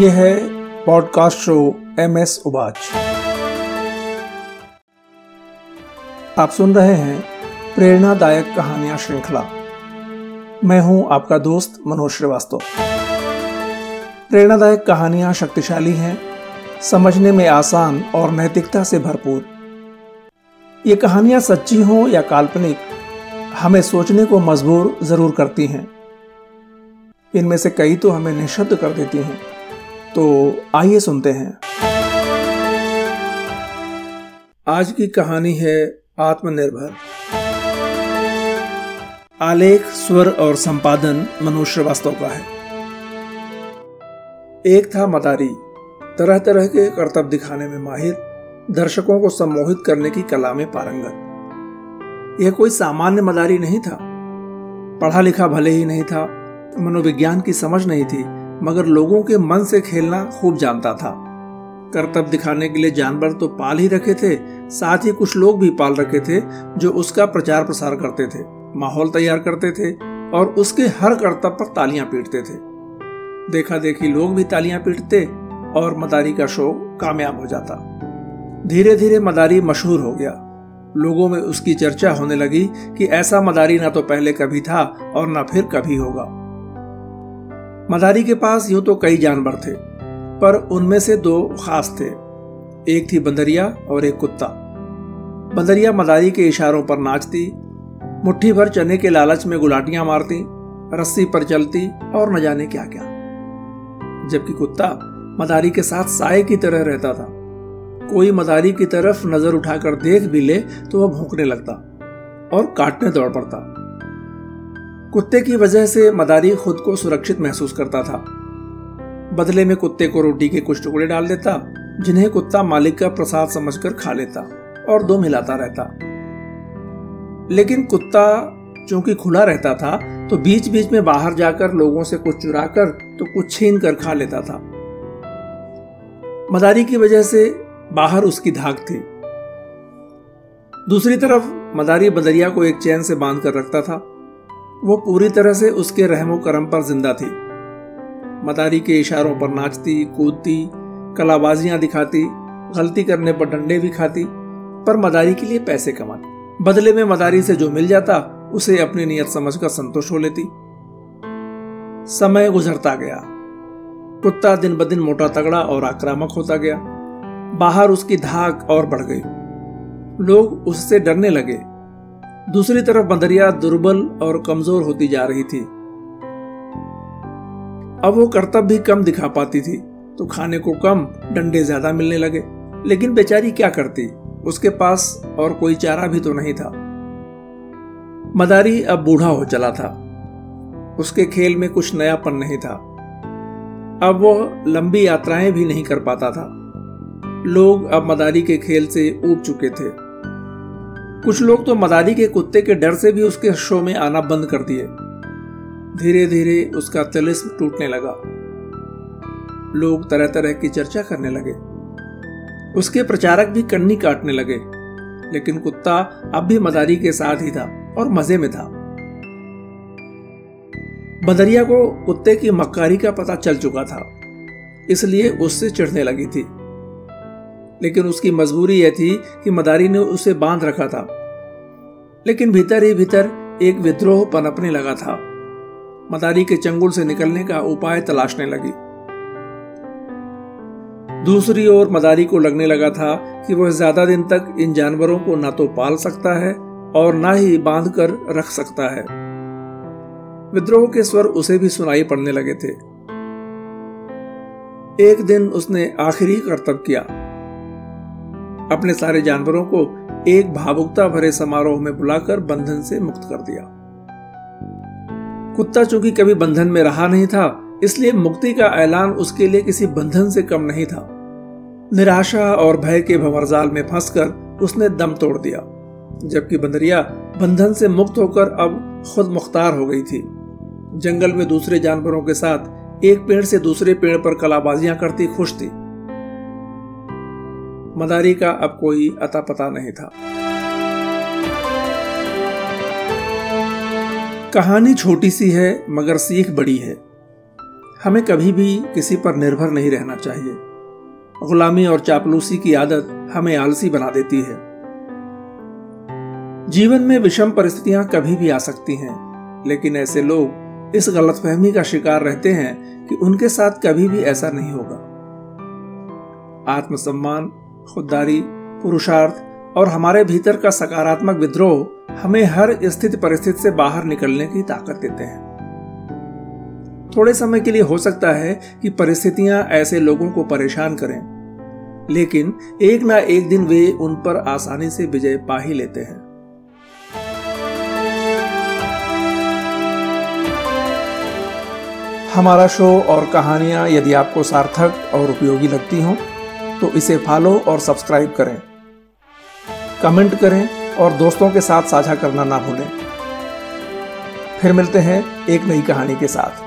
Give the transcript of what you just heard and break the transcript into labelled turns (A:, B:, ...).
A: ये है podcast show M S Uvach. आप सुन रहे हैं प्रेरणादायक कहानियाँ श्रृंखला। मैं हूँ आपका दोस्त मनोज श्रीवास्तव। प्रेरणादायक कहानियाँ शक्तिशाली हैं, समझने में आसान और नैतिकता से भरपूर। ये कहानियाँ सच्ची हों या काल्पनिक, हमें सोचने को मजबूर ज़रूर करती हैं। इनमें से कई तो हमें निशब्द कर देती हैं। तो आइए सुनते हैं। आज की कहानी है आत्मनिर्भर। आलेख, स्वर और संपादन मनोज श्रीवास्तव का है। एक था मदारी तरह तरह के कर्तव्य दिखाने में माहिर, दर्शकों को सम्मोहित करने की कला में पारंगत। यह कोई सामान्य मदारी नहीं था। पढ़ा लिखा भले ही नहीं था, मनोविज्ञान की समझ नहीं थी मगर लोगों के मन से खेलना खूब जानता था। कर्तव्य दिखाने के लिए जानवर तो पाल ही रखे थे, साथ ही कुछ लोग भी पाल रखे थे जो उसका प्रचार प्रसार करते थे, माहौल तैयार करते थे और उसके हर कर्तव्य पर तालियाँ पीटते थे। देखा देखी लोग भी तालियाँ पीटते और मदारी का शो कामयाब हो जाता। धीरे धीरे मदारी मशहूर हो गया। लोगों में उसकी चर्चा होने लगी कि ऐसा मदारी ना तो पहले कभी था और ना फिर कभी होगा। मदारी के पास यूँ तो कई जानवर थे, पर उनमें से दो खास थे। एक थी बंदरिया और एक कुत्ता। बंदरिया मदारी के इशारों पर नाचती, मुट्ठी भर चने के लालच में गुलाटियाँ मारती, रस्सी पर चलती और न जाने क्या क्या जबकि कुत्ता मदारी के साथ साय की तरह रहता था। कोई मदारी की तरफ़ नज़र उठाकर देख भी ले तो वह भूखने लगता और काटने दौड़ पड़ता। कुत्ते की वजह से मदारी खुद को सुरक्षित महसूस करता था। बदले में कुत्ते को रोटी के कुछ टुकड़े डाल देता, जिन्हें कुत्ता मालिक का प्रसाद समझकर खा लेता और दो मिलाता रहता। लेकिन कुत्ता चूँकि खुला रहता था तो बीच बीच में बाहर जाकर लोगों से कुछ चुरा कर तो कुछ छीन कर खा लेता था। मदारी की वजह से बाहर उसकी धाक थी। दूसरी तरफ़ मदारी बदरिया को एक चैन से बाँध कर रखता था। वो पूरी तरह से उसके रहमो करम पर ज़िंदा थी। मदारी के इशारों पर नाचती, कूदती, कलाबाजियाँ दिखाती, गलती करने पर डंडे भी खाती, पर मदारी के लिए पैसे कमाती। बदले में मदारी से जो मिल जाता, उसे अपनी नियत समझकर संतोष हो लेती। समय गुजरता गया। कुत्ता दिन ब दिन मोटा तगड़ा और आक्रामक होता गया। बाहर उसकी धाक और बढ़ गई। लोग उससे डरने लगे। दूसरी तरफ़ बंदरिया दुर्बल और कमज़ोर होती जा रही थी। अब वो कर्तव्य भी कम दिखा पाती थी तो खाने को कम, डंडे ज़्यादा मिलने लगे। लेकिन बेचारी क्या करती? उसके पास और कोई चारा भी तो नहीं था। मदारी अब बूढ़ा हो चला था। उसके खेल में कुछ नयापन नहीं था। अब वो लंबी यात्राएँ भी नहीं कर पाता था। लोग अब मदारी के खेल से ऊब चुके थे। कुछ लोग तो मदारी के कुत्ते के डर से भी उसके शो में आना बंद कर दिए। धीरे धीरे उसका तिलिस्म टूटने लगा। लोग तरह तरह की चर्चा करने लगे। उसके प्रचारक भी कन्नी काटने लगे, लेकिन कुत्ता अब भी मदारी के साथ ही था और मज़े में था। बदरिया को कुत्ते की मक्कारी का पता चल चुका था, इसलिए उससे चिढ़ने लगी थी। लेकिन उसकी मजबूरी यह थी कि मदारी ने उसे बाँध रखा था। लेकिन भीतर ही भीतर एक विद्रोह पनपने लगा था। मदारी के चंगुल से निकलने का उपाय तलाशने लगी। दूसरी ओर मदारी को लगने लगा था कि वह ज़्यादा दिन तक इन जानवरों को ना तो पाल सकता है और ना ही बाँध कर रख सकता है। विद्रोह के स्वर उसे भी सुनाई पड़ने लगे थे। एक दिन उसने आखिरी कर्तव्य किया। अपने सारे जानवरों को एक भावुकता भरे समारोह में बुलाकर बंधन से मुक्त कर दिया। कुत्ता चूँकि कभी बंधन में रहा नहीं था, इसलिए मुक्ति का ऐलान उसके लिए किसी बंधन से कम नहीं था। निराशा और भय के भंवरजाल में फंसकर उसने दम तोड़ दिया, जबकि बंदरिया बंधन से मुक्त होकर अब खुद मुख्तार हो गई थी। जंगल में दूसरे जानवरों के साथ एक पेड़ से दूसरे पेड़ पर कलाबाजियाँ करती खुश थी। मदारी का अब कोई अता पता नहीं था। कहानी छोटी सी है, मगर सीख बड़ी है। हमें कभी भी किसी पर निर्भर नहीं रहना चाहिए। गुलामी और चापलूसी की आदत हमें आलसी बना देती है। जीवन में विषम परिस्थितियाँ कभी भी आ सकती हैं, लेकिन ऐसे लोग इस गलतफहमी का शिकार रहते हैं कि उनके साथ कभी भी ऐसा नहीं होगा। आत्मसम्मान खुददारी, पुरुषार्थ और हमारे भीतर का सकारात्मक विद्रोह हमें हर स्थिति परिस्थिति से बाहर निकलने की ताकत देते हैं। थोड़े समय के लिए हो सकता है कि परिस्थितियाँ ऐसे लोगों को परेशान करें, लेकिन एक ना एक दिन वे उन पर आसानी से विजय पा ही लेते हैं। हमारा शो और कहानियाँ यदि आपको सार्थक और उपयोगी लगती हों तो इसे फॉलो और सब्सक्राइब करें। कमेंट करें और दोस्तों के साथ साझा करना ना भूलें। फिर मिलते हैं एक नई कहानी के साथ।